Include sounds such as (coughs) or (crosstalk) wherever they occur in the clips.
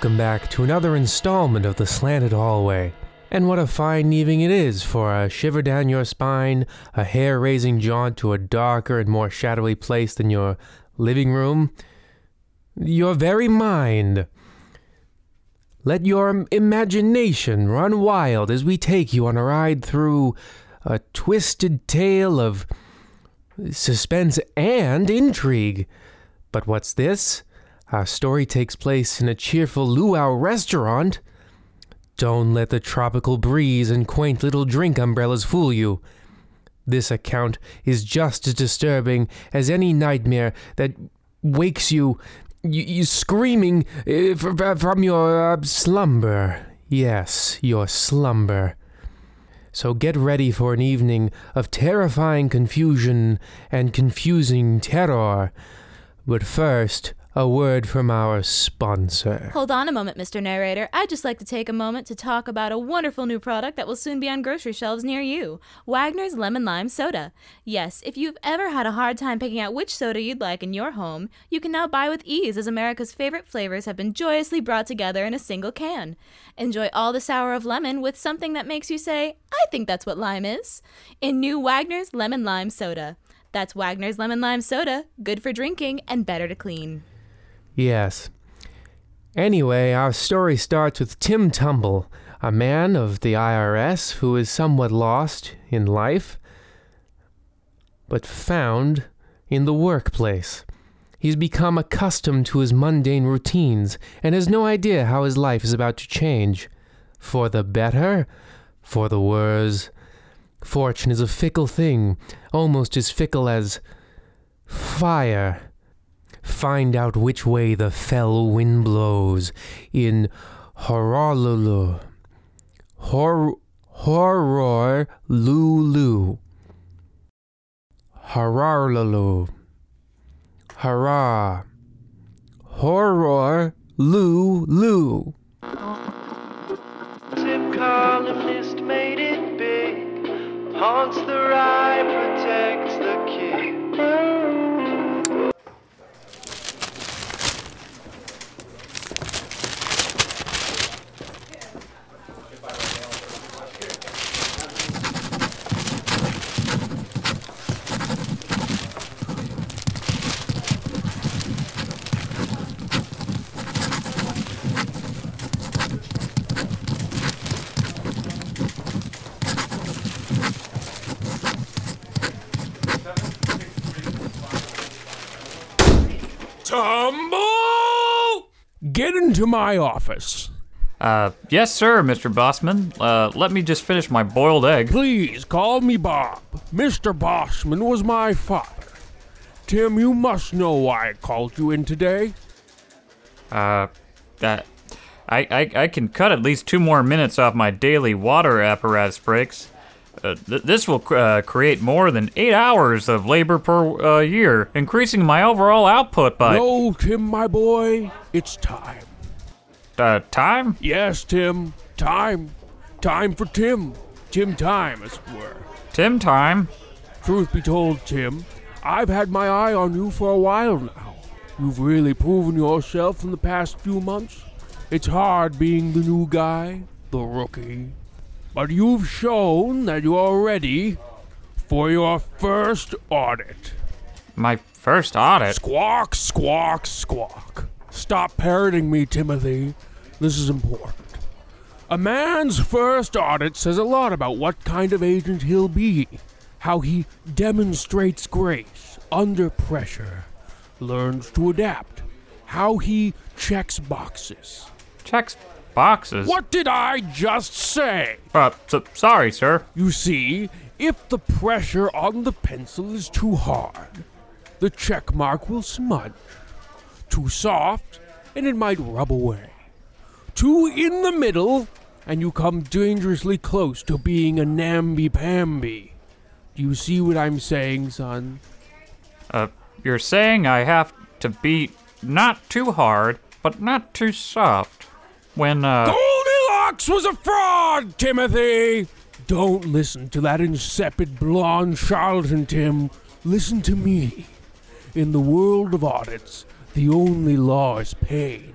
welcome back to another installment of the Slanted Hallway. And what a fine evening it is for a shiver down your spine, a hair raising jaunt to a darker and more shadowy place than your living room, your very mind. Let your imagination run wild as we take you on a ride through a twisted tale of suspense and intrigue. But what's this? Our story takes place in a cheerful luau restaurant. Don't let the tropical breeze and quaint little drink umbrellas fool you. This account is just as disturbing as any nightmare that wakes you, you, you screaming uh, from your uh, slumber. Yes, your slumber. So get ready for an evening of terrifying confusion and confusing terror. But first, a word from our sponsor. Hold on a moment, Mr. Narrator. I'd just like to take a moment to talk about a wonderful new product that will soon be on grocery shelves near you Wagner's Lemon Lime Soda. Yes, if you've ever had a hard time picking out which soda you'd like in your home, you can now buy with ease as America's favorite flavors have been joyously brought together in a single can. Enjoy all the sour of lemon with something that makes you say, I think that's what lime is, in new Wagner's Lemon Lime Soda. That's Wagner's Lemon Lime Soda, good for drinking and better to clean. Yes. Anyway, our story starts with Tim Tumble, a man of the IRS who is somewhat lost in life, but found in the workplace. He's become accustomed to his mundane routines and has no idea how his life is about to change. For the better? For the worse? Fortune is a fickle thing, almost as fickle as fire. Find out which way the fell wind blows in Horrorlulu. Hor Horror Lulu. Hararlulu. Hurrah. Horror Lulu. Tip columnist made it big. Haunts the rye, protects the king. Tumble! Get into my office. Uh, yes, sir, Mr. Bossman. Uh, let me just finish my boiled egg. Please call me Bob. Mr. Bossman was my father. Tim, you must know why I called you in today. Uh, that. I, I, I can cut at least two more minutes off my daily water apparatus breaks. Uh, th- this will uh, create more than eight hours of labor per uh, year, increasing my overall output by No, Tim, my boy, it's time. Uh, time. Yes, Tim, time. Time for Tim. Tim time, as it were. Tim time. Truth be told, Tim, I've had my eye on you for a while now. You've really proven yourself in the past few months. It's hard being the new guy, the rookie. But you've shown that you're ready for your first audit. My first audit. Squawk, squawk, squawk. Stop parroting me, Timothy. This is important. A man's first audit says a lot about what kind of agent he'll be, how he demonstrates grace under pressure, learns to adapt, how he checks boxes. Checks boxes. What did I just say? Uh, so, sorry, sir. You see, if the pressure on the pencil is too hard, the check mark will smudge. Too soft, and it might rub away. Too in the middle, and you come dangerously close to being a namby-pamby. Do you see what I'm saying, son? Uh, you're saying I have to be not too hard, but not too soft. When, uh. Goldilocks was a fraud, Timothy! Don't listen to that insipid blonde charlatan, Tim. Listen to me. In the world of audits, the only law is pain.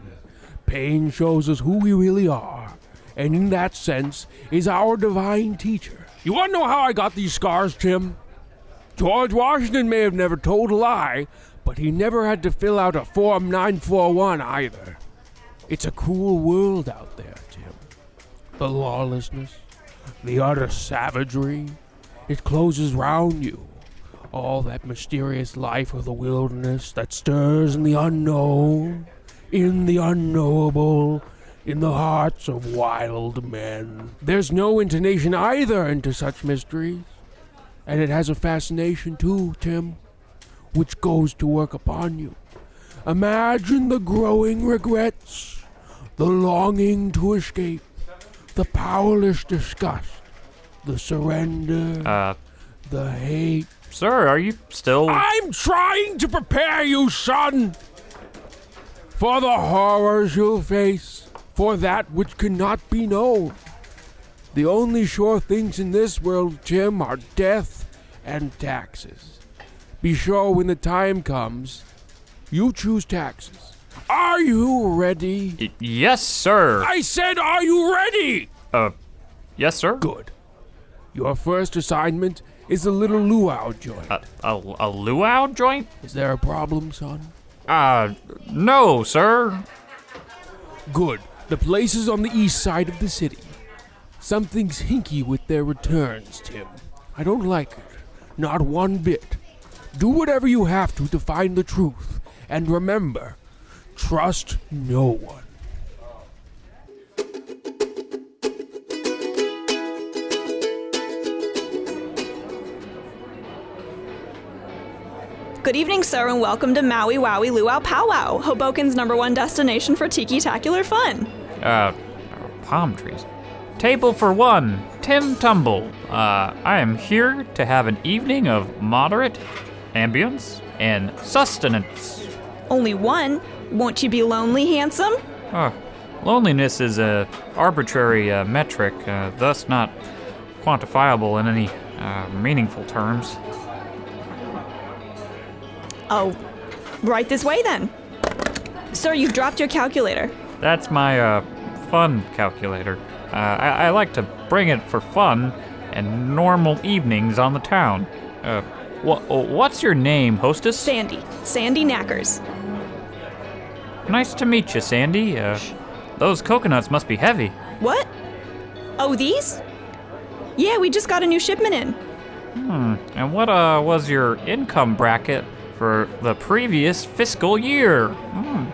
Pain shows us who we really are, and in that sense is our divine teacher. You want to know how I got these scars, Tim? George Washington may have never told a lie, but he never had to fill out a Form 941 either. It's a cruel world out there, Tim. The lawlessness, the utter savagery, it closes round you. All that mysterious life of the wilderness that stirs in the unknown, in the unknowable, in the hearts of wild men. There's no intonation either into such mysteries. And it has a fascination too, Tim, which goes to work upon you. Imagine the growing regrets, the longing to escape, the powerless disgust, the surrender, Uh, the hate. sir, are you still. I'm trying to prepare you, son, for the horrors you'll face, for that which cannot be known. The only sure things in this world, Jim, are death and taxes. Be sure when the time comes, you choose taxes. Are you ready? Y- yes, sir. I said, are you ready? Uh, yes, sir. Good. Your first assignment is a little luau joint. A, a, a luau joint? Is there a problem, son? Uh, no, sir. Good. The place is on the east side of the city. Something's hinky with their returns, Tim. I don't like it. Not one bit. Do whatever you have to to find the truth. And remember, trust no one. Good evening, sir, and welcome to Maui Wowie Luau Powwow, Hoboken's number one destination for tiki-tacular fun. Uh, palm trees. Table for one, Tim Tumble. Uh, I am here to have an evening of moderate ambience and sustenance. Only one? Won't you be lonely, handsome? Uh, loneliness is a arbitrary uh, metric, uh, thus not quantifiable in any uh, meaningful terms. Oh, right this way then. Sir, you've dropped your calculator. That's my uh, fun calculator. Uh, I, I like to bring it for fun and normal evenings on the town. Uh, wha- what's your name, hostess? Sandy. Sandy Knackers. Nice to meet you, Sandy. Uh, those coconuts must be heavy. What? Oh, these? Yeah, we just got a new shipment in. Hmm. And what uh was your income bracket for the previous fiscal year? Hmm.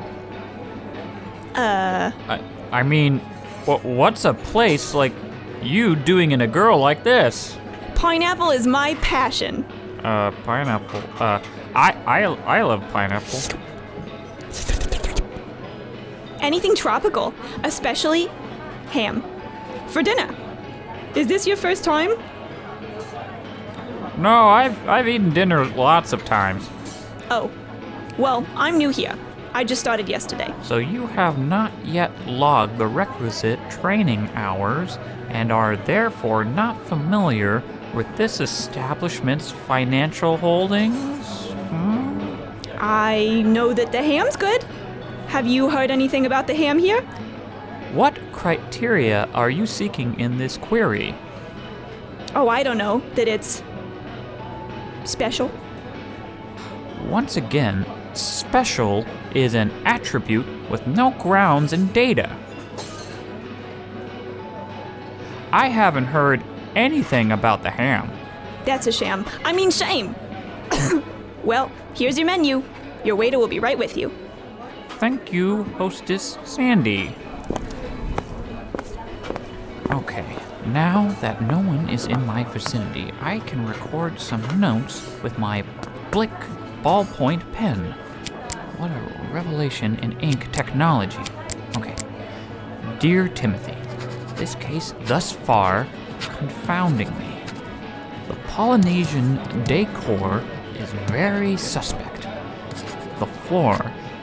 Uh, I, I mean, wh- what's a place like you doing in a girl like this? pineapple is my passion. Uh, pineapple. Uh, I I I love pineapple. Anything tropical, especially ham. For dinner. Is this your first time? No, I've I've eaten dinner lots of times. Oh, well, I'm new here. I just started yesterday. So you have not yet logged the requisite training hours and are therefore not familiar with this establishment's financial holdings? Hmm? I know that the ham's good. Have you heard anything about the ham here? What criteria are you seeking in this query? Oh, I don't know. That it's special. Once again, special is an attribute with no grounds in data. I haven't heard anything about the ham. That's a sham. I mean, shame. (coughs) well, here's your menu. Your waiter will be right with you. Thank you, hostess Sandy. Okay, now that no one is in my vicinity, I can record some notes with my Blick ballpoint pen. What a revelation in ink technology. Okay. Dear Timothy, this case thus far confounding me. The Polynesian decor is very suspect. The floor,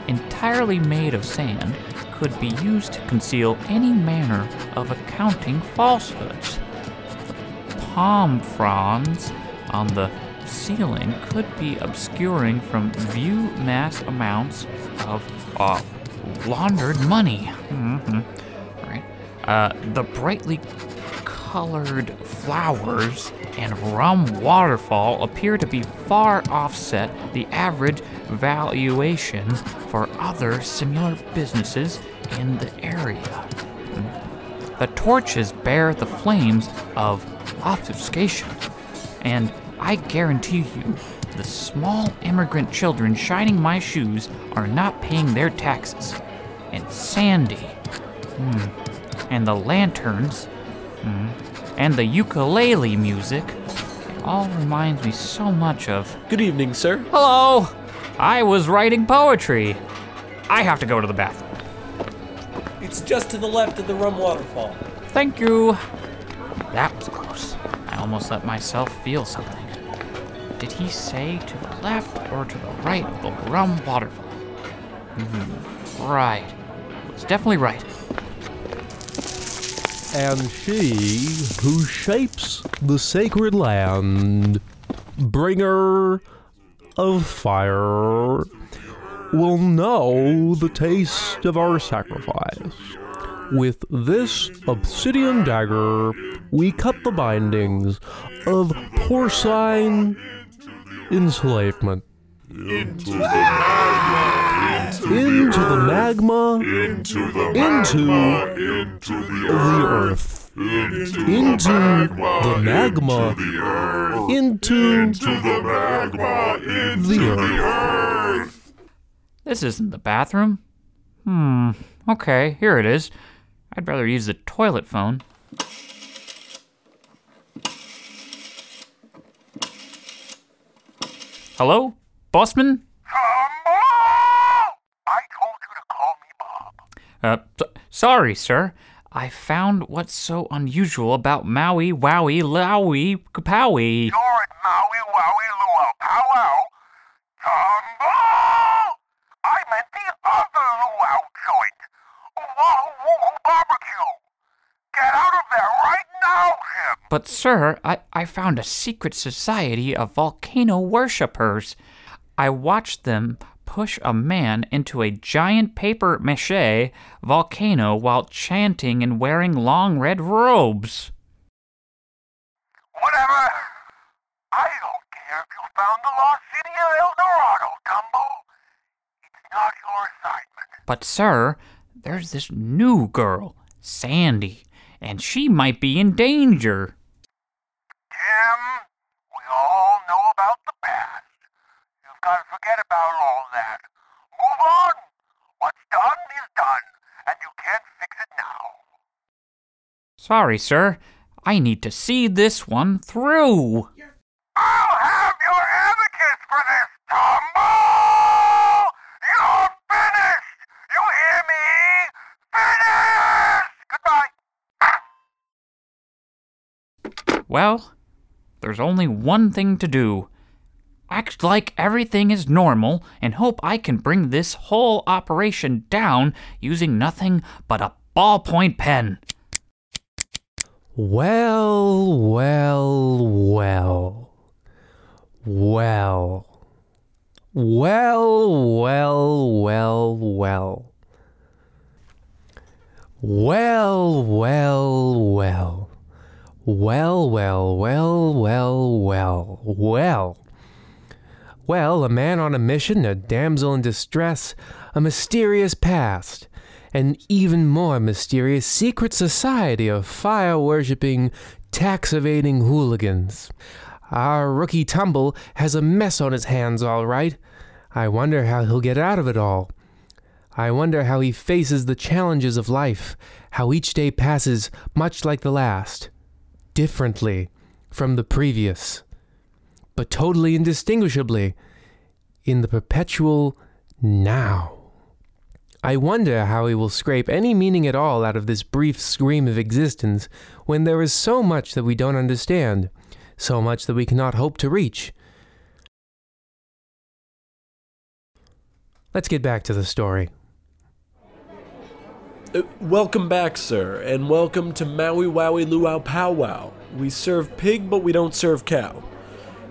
entirely made of sand, could be used to conceal any manner of accounting falsehoods. The palm fronds on the ceiling could be obscuring from view mass amounts of uh, laundered money. hmm Right. Uh, the brightly colored flowers and rum waterfall appear to be far offset the average valuation for other similar businesses in the area. The torches bear the flames of obfuscation, and I guarantee you, the small immigrant children shining my shoes are not paying their taxes. And Sandy, hmm, and the lanterns, hmm, and the ukulele music, it all reminds me so much of. Good evening, sir. Hello! I was writing poetry. I have to go to the bathroom. It's just to the left of the rum waterfall. Thank you. That was close. I almost let myself feel something. Did he say to the left or to the right of the rum waterfall? Hmm. Right. It's definitely right. And she who shapes the sacred land, bringer of fire, will know the taste of our sacrifice. With this obsidian dagger, we cut the bindings of porcine enslavement. Into the magma. Into the magma. into the earth. Into the magma. Into the earth. This isn't the bathroom. Hmm. Okay, here it is. I'd rather use the toilet phone. Hello? Bossman? I told you to call me Bob. Uh, s- sorry, sir. I found what's so unusual about Maui, Wowie, Lowie, Kapowie. You're at Maui Wowie Luau Powwow. Tumble! I meant the other luau joint. Wahoo Woohoo Barbecue. Get out of there right now, Jim. But, sir, I, I found a secret society of volcano worshippers. I watched them push a man into a giant paper mache volcano while chanting and wearing long red robes. Whatever. I don't care if you found the lost city of El Dorado, Tumble. It's not your assignment. But, sir, there's this new girl, Sandy, and she might be in danger. Jim, we all know about the past. You've got to forget about all that. Move on. What's done is done, and you can't fix it now. Sorry, sir. I need to see this one through. I'll have your advocates for this, Tumble! You're finished! You hear me? Finished! Goodbye. Well, there's only one thing to do act like everything is normal and hope I can bring this whole operation down using nothing but a ballpoint pen. Well, well, well. Well. Well, well, well, well. Well, well, well. Well, well, well, well, well, well. Well, a man on a mission, a damsel in distress, a mysterious past, an even more mysterious secret society of fire worshipping, tax evading hooligans. Our rookie Tumble has a mess on his hands, all right. I wonder how he'll get out of it all. I wonder how he faces the challenges of life, how each day passes much like the last, differently from the previous, but totally indistinguishably in the perpetual now. I wonder how he will scrape any meaning at all out of this brief scream of existence when there is so much that we don't understand, so much that we cannot hope to reach. Let's get back to the story. Uh, welcome back, sir, and welcome to Maui Wowie Luau Powwow. We serve pig, but we don't serve cow.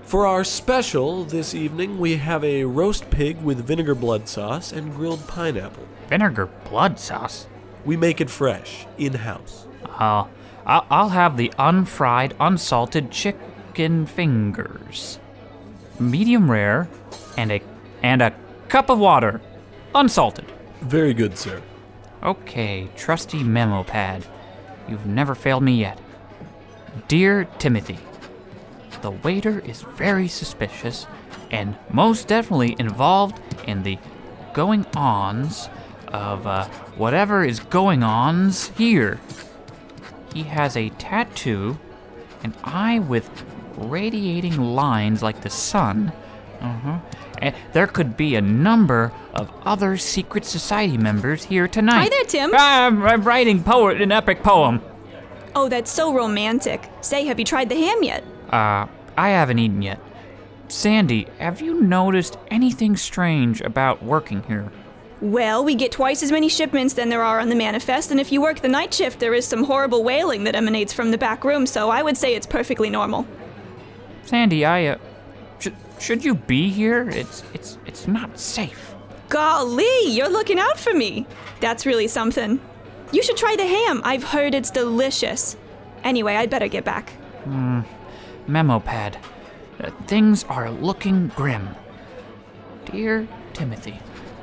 For our special this evening, we have a roast pig with vinegar blood sauce and grilled pineapple. Vinegar blood sauce? We make it fresh, in house. Oh, I'll, I'll have the unfried, unsalted chicken fingers. Medium rare, and a and a cup of water, unsalted. Very good, sir. Okay, trusty memo pad. You've never failed me yet. Dear Timothy, the waiter is very suspicious and most definitely involved in the going ons of uh, whatever is going ons here. He has a tattoo, an eye with radiating lines like the sun. Uh-huh. And there could be a number of other secret society members here tonight. Hi there, Tim. I'm, I'm writing poet an epic poem. Oh, that's so romantic. Say, have you tried the ham yet? Uh, I haven't eaten yet. Sandy, have you noticed anything strange about working here? Well, we get twice as many shipments than there are on the manifest, and if you work the night shift, there is some horrible wailing that emanates from the back room, so I would say it's perfectly normal. Sandy, I uh, should you be here? It's it's it's not safe. Golly, you're looking out for me. That's really something. You should try the ham. I've heard it's delicious. Anyway, I'd better get back. Memo pad. Uh, things are looking grim. Dear Timothy.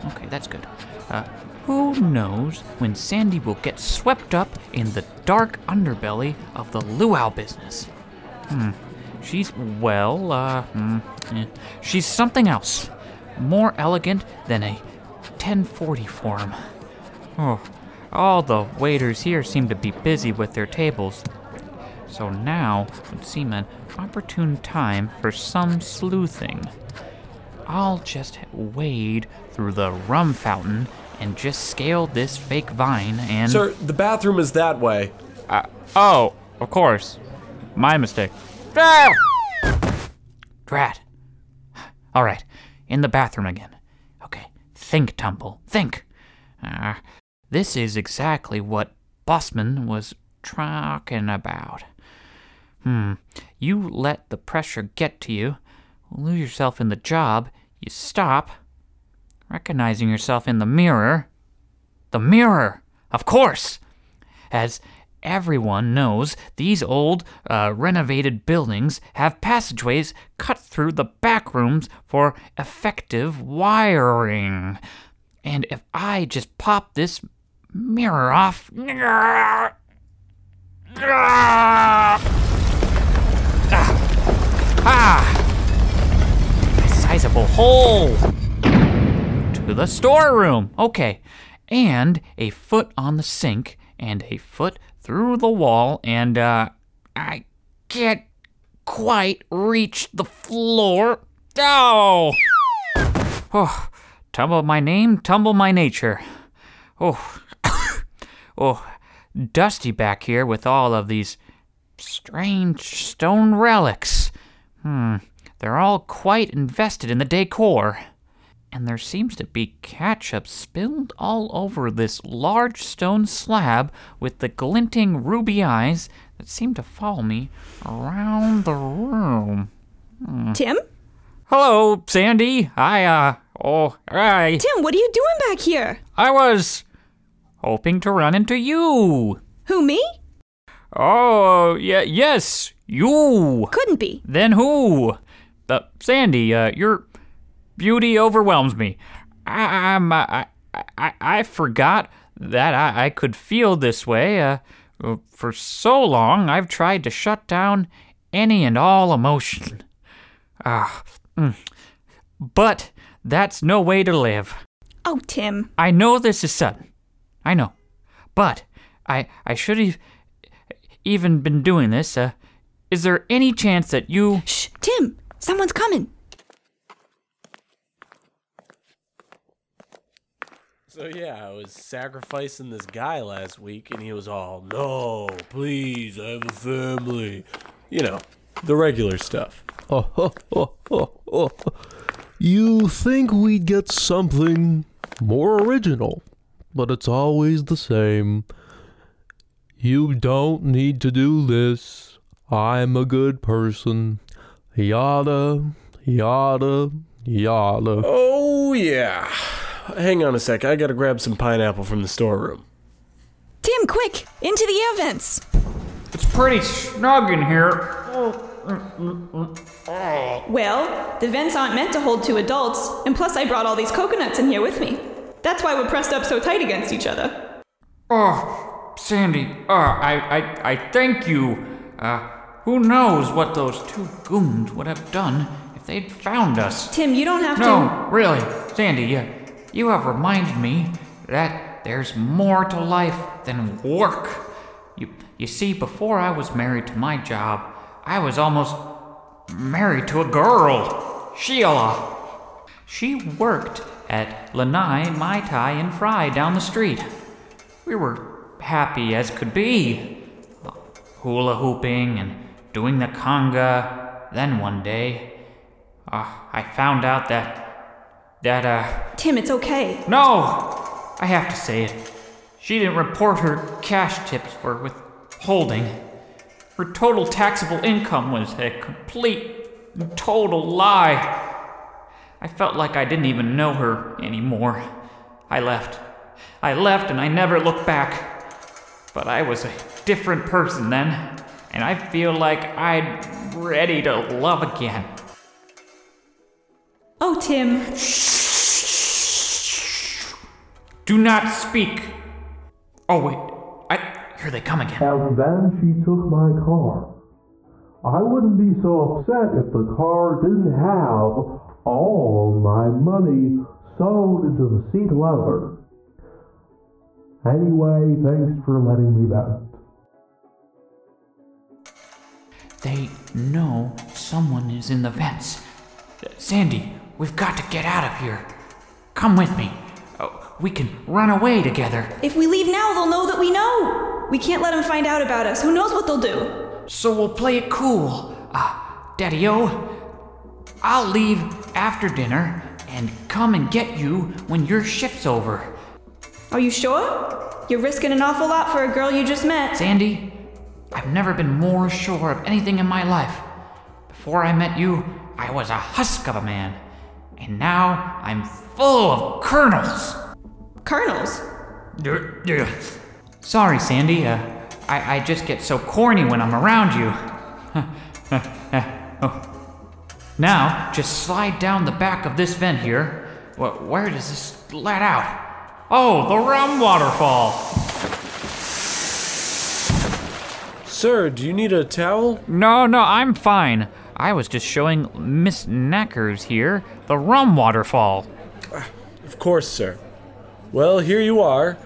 Okay, that's good. Uh, who knows when Sandy will get swept up in the dark underbelly of the luau business? Hmm. She's, well, uh, hmm, eh. she's something else. More elegant than a 1040 form. Oh, all the waiters here seem to be busy with their tables. So now would seem an opportune time for some sleuthing. I'll just wade through the rum fountain and just scale this fake vine and. Sir, the bathroom is that way. Uh, oh, of course. My mistake. Ah! Drat. All right, in the bathroom again. Okay, think, Tumble, think. Uh, this is exactly what Bossman was talking about. Hmm, you let the pressure get to you, lose yourself in the job, you stop, recognizing yourself in the mirror. The mirror, of course! As everyone knows, these old, uh, renovated buildings have passageways cut through the back rooms for effective wiring. And if I just pop this mirror off. Ah! A sizable hole! To the storeroom! Okay. And a foot on the sink, and a foot through the wall, and, uh, I can't quite reach the floor. Oh! Oh, tumble my name, tumble my nature. Oh, (coughs) oh, dusty back here with all of these strange stone relics. Hmm, they're all quite invested in the decor. And there seems to be ketchup spilled all over this large stone slab with the glinting ruby eyes that seem to follow me around the room. Tim? Hello, Sandy. I, uh, oh, hi. Tim, what are you doing back here? I was hoping to run into you. Who, me? Oh, yeah, yes, you. Couldn't be. Then who? Uh, Sandy, uh, your beauty overwhelms me. I, I'm, uh, I, I, I forgot that I, I could feel this way. Uh, for so long, I've tried to shut down any and all emotion. Ah, mm. but that's no way to live. Oh, Tim. I know this is sudden. I know. But I I should have even been doing this. Uh, is there any chance that you Shh, Tim. Someone's coming. So yeah, I was sacrificing this guy last week, and he was all, "No, please, I have a family." You know, the regular stuff. Oh, oh, oh, oh, oh. You think we'd get something more original, but it's always the same. You don't need to do this. I'm a good person. Yada, yada, yada. Oh, yeah. Hang on a sec. I gotta grab some pineapple from the storeroom. Tim, quick! Into the air vents! It's pretty snug in here. Well, the vents aren't meant to hold two adults, and plus I brought all these coconuts in here with me. That's why we're pressed up so tight against each other. Oh, Sandy, uh, I, I, I thank you. Uh, who knows what those two goons would have done if they'd found us? Tim, you don't have No, to. really, Sandy, you, you have reminded me that there's more to life than work. You, you see, before I was married to my job, I was almost married to a girl, Sheila. She worked at Lanai, Mai Tai, and Fry down the street. We were happy as could be, hula hooping and doing the conga. Then one day, uh, I found out that that uh Tim, it's okay. no, I have to say it. She didn't report her cash tips for withholding. Her total taxable income was a complete, and total lie. I felt like I didn't even know her anymore. I left. I left and I never looked back. But I was a different person then, and I feel like I'm ready to love again. Oh, Tim. Do not speak. Oh wait, I here they come again. And then she took my car. I wouldn't be so upset if the car didn't have all my money sewed into the seat leather. Anyway, thanks for letting me vent. They know someone is in the vents. Sandy, we've got to get out of here. Come with me. We can run away together. If we leave now, they'll know that we know. We can't let them find out about us. Who knows what they'll do? So we'll play it cool. Ah, Daddy O, I'll leave after dinner and come and get you when your shift's over. Are you sure? You're risking an awful lot for a girl you just met. Sandy, I've never been more sure of anything in my life. Before I met you, I was a husk of a man. And now I'm full of kernels. Kernels? Sorry, Sandy. Uh, I, I just get so corny when I'm around you. (laughs) oh. Now, just slide down the back of this vent here. Where does this let out? Oh, the rum waterfall. Sir, do you need a towel? No, no, I'm fine. I was just showing Miss Knackers here the rum waterfall. Of course, sir. Well, here you are.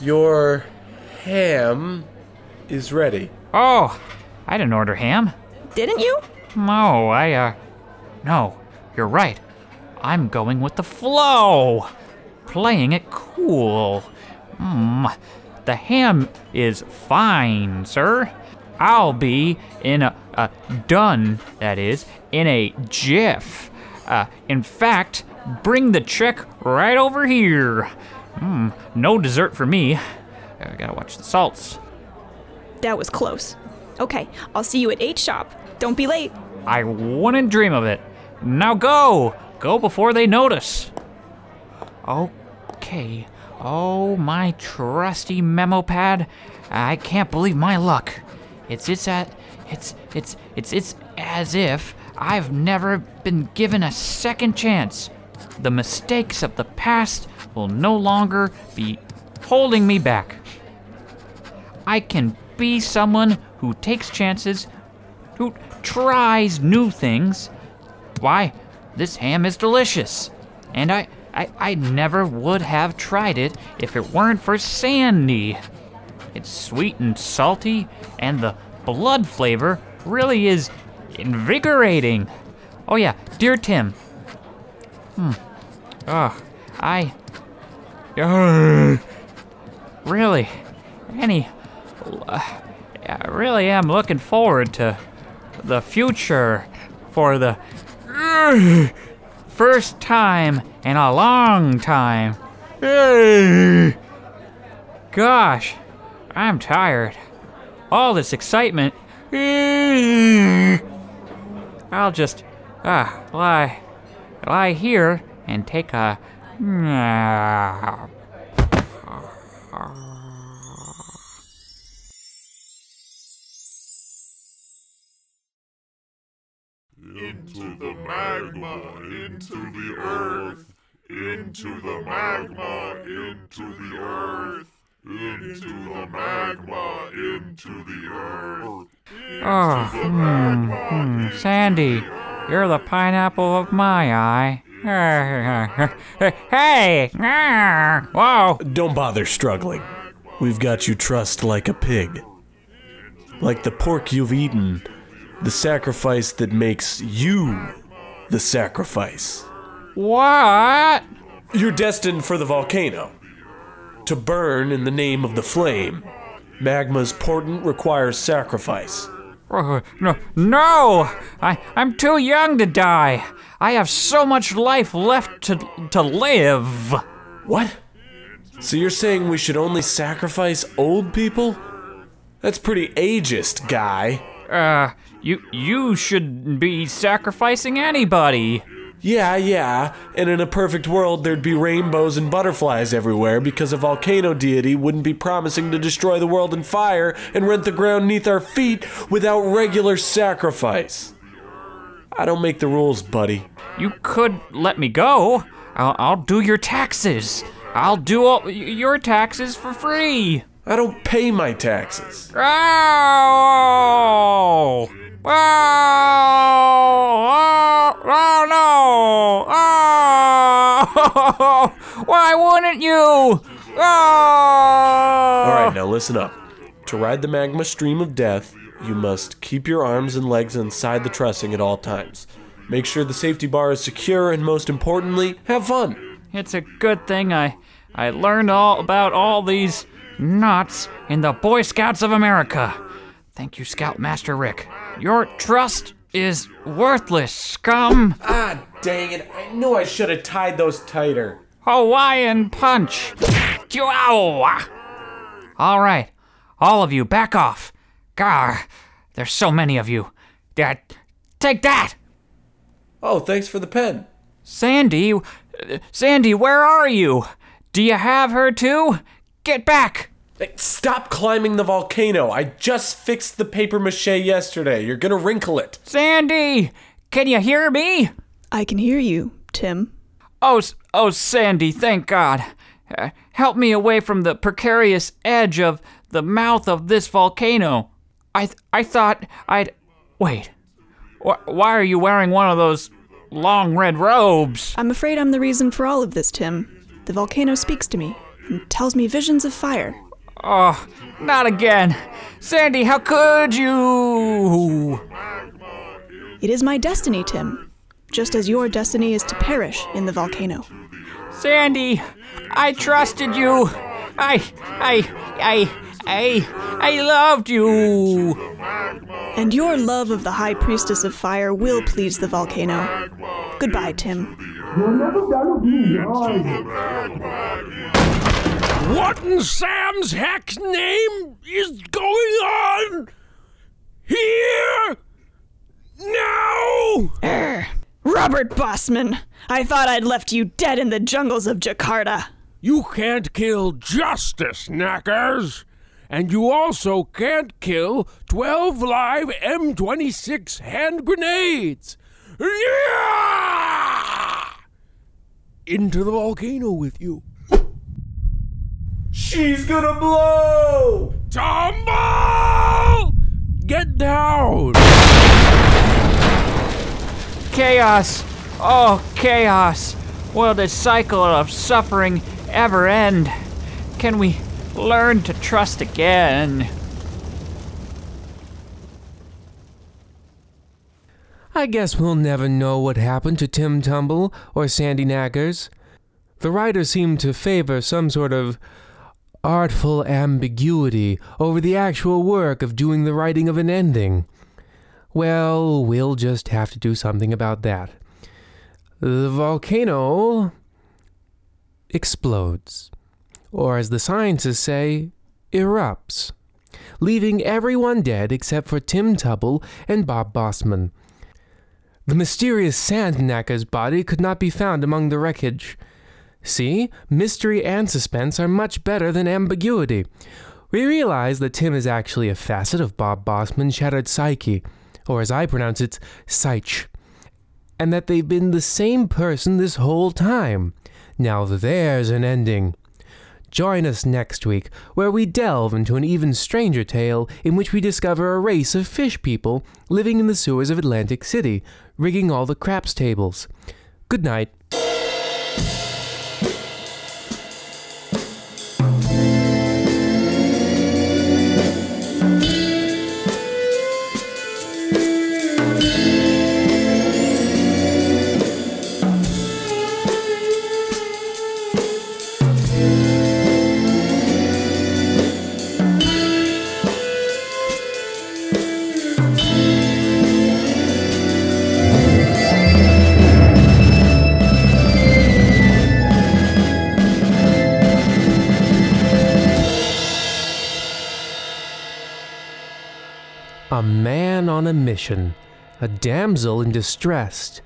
Your ham is ready. Oh, I didn't order ham. Didn't you? No, I, uh. No, you're right. I'm going with the flow. Playing it cool. Mm, the ham is fine, sir. I'll be in a, a done, that is, in a jiff. Uh, in fact, bring the check right over here. Mm, no dessert for me. I gotta watch the salts. That was close. Okay, I'll see you at 8 shop. Don't be late. I wouldn't dream of it. Now go! Go before they notice. Okay. Oh, my trusty memo pad. I can't believe my luck. It's it's at it's it's it's it's as if I've never been given a second chance. The mistakes of the past will no longer be holding me back. I can be someone who takes chances, who tries new things. Why, this ham is delicious. And I, I, I never would have tried it if it weren't for Sandy. It's sweet and salty, and the blood flavor really is invigorating. Oh, yeah, dear Tim. Hmm. Ugh, I. (sighs) Really, any. Uh, I really am looking forward to the future for the (sighs) first time in a long time. (sighs) Gosh, I'm tired. All this excitement. I'll just ah lie lie here and take a. Into the magma, into the earth, into the magma, into the earth, into the magma, into the earth. Oh, hmm, hmm. Sandy, you're the pineapple of my eye. (laughs) hey! Whoa! Don't bother struggling. We've got you trussed like a pig. Like the pork you've eaten, the sacrifice that makes you the sacrifice. What? You're destined for the volcano. To burn in the name of the flame. Magma's portent requires sacrifice. Oh, no, no! I, I'm too young to die. I have so much life left to, to live. What? So you're saying we should only sacrifice old people? That's pretty ageist, guy. Uh, you you should be sacrificing anybody. Yeah, yeah, and in a perfect world, there'd be rainbows and butterflies everywhere because a volcano deity wouldn't be promising to destroy the world in fire and rent the ground neath our feet without regular sacrifice. I don't make the rules, buddy. You could let me go. I'll, I'll do your taxes. I'll do all, your taxes for free. I don't pay my taxes. Oh! Oh! Oh! Oh no! Oh! Why wouldn't you? Oh! All right, now listen up. To ride the magma stream of death, you must keep your arms and legs inside the trussing at all times. Make sure the safety bar is secure, and most importantly, have fun. It's a good thing I I learned all about all these knots in the Boy Scouts of America. Thank you, Scoutmaster Rick. Your trust is worthless, scum. Ah, dang it. I knew I should have tied those tighter. Hawaiian punch. Chihuahua. All right, all of you, back off. Gar, there's so many of you. Dad, take that. Oh, thanks for the pen. Sandy, uh, Sandy, where are you? Do you have her too? Get back. Hey, Stop climbing the volcano. I just fixed the paper mache yesterday. You're gonna wrinkle it. Sandy, can you hear me? I can hear you, Tim. Oh, oh, Sandy, thank God. Uh, help me away from the precarious edge of the mouth of this volcano. I, th- I thought I'd. Wait. Wh- why are you wearing one of those long red robes? I'm afraid I'm the reason for all of this, Tim. The volcano speaks to me and tells me visions of fire. Oh, not again. Sandy, how could you? It is my destiny, Tim, just as your destiny is to perish in the volcano. Sandy, I trusted you. I, I, I, I, I loved you. And your love of the High Priestess of Fire will please the volcano. Goodbye, Tim. You're never done with me, are you? What in Sam's heck's name is going on here now? Err, Robert Bossman, I thought I'd left you dead in the jungles of Jakarta. You can't kill justice, knackers. And you also can't kill 12 live M26 hand grenades. Yeah! Into the volcano with you. She's gonna blow! Tumble! Get down! Chaos! Oh, chaos! Will this cycle of suffering ever end? Can we learn to trust again? I guess we'll never know what happened to Tim Tumble or Sandy Knackers. The writer seemed to favor some sort of artful ambiguity over the actual work of doing the writing of an ending. Well, we'll just have to do something about that. The volcano explodes, or as the scientists say, erupts, leaving everyone dead except for Tim Tubble and Bob Bossman. The mysterious sand body could not be found among the wreckage. See, mystery and suspense are much better than ambiguity. We realize that Tim is actually a facet of Bob Bossman's shattered psyche, or as I pronounce it, psyche, and that they've been the same person this whole time. Now there's an ending. Join us next week, where we delve into an even stranger tale in which we discover a race of fish people living in the sewers of Atlantic City, rigging all the craps tables. Good night. Mission, a damsel in distress.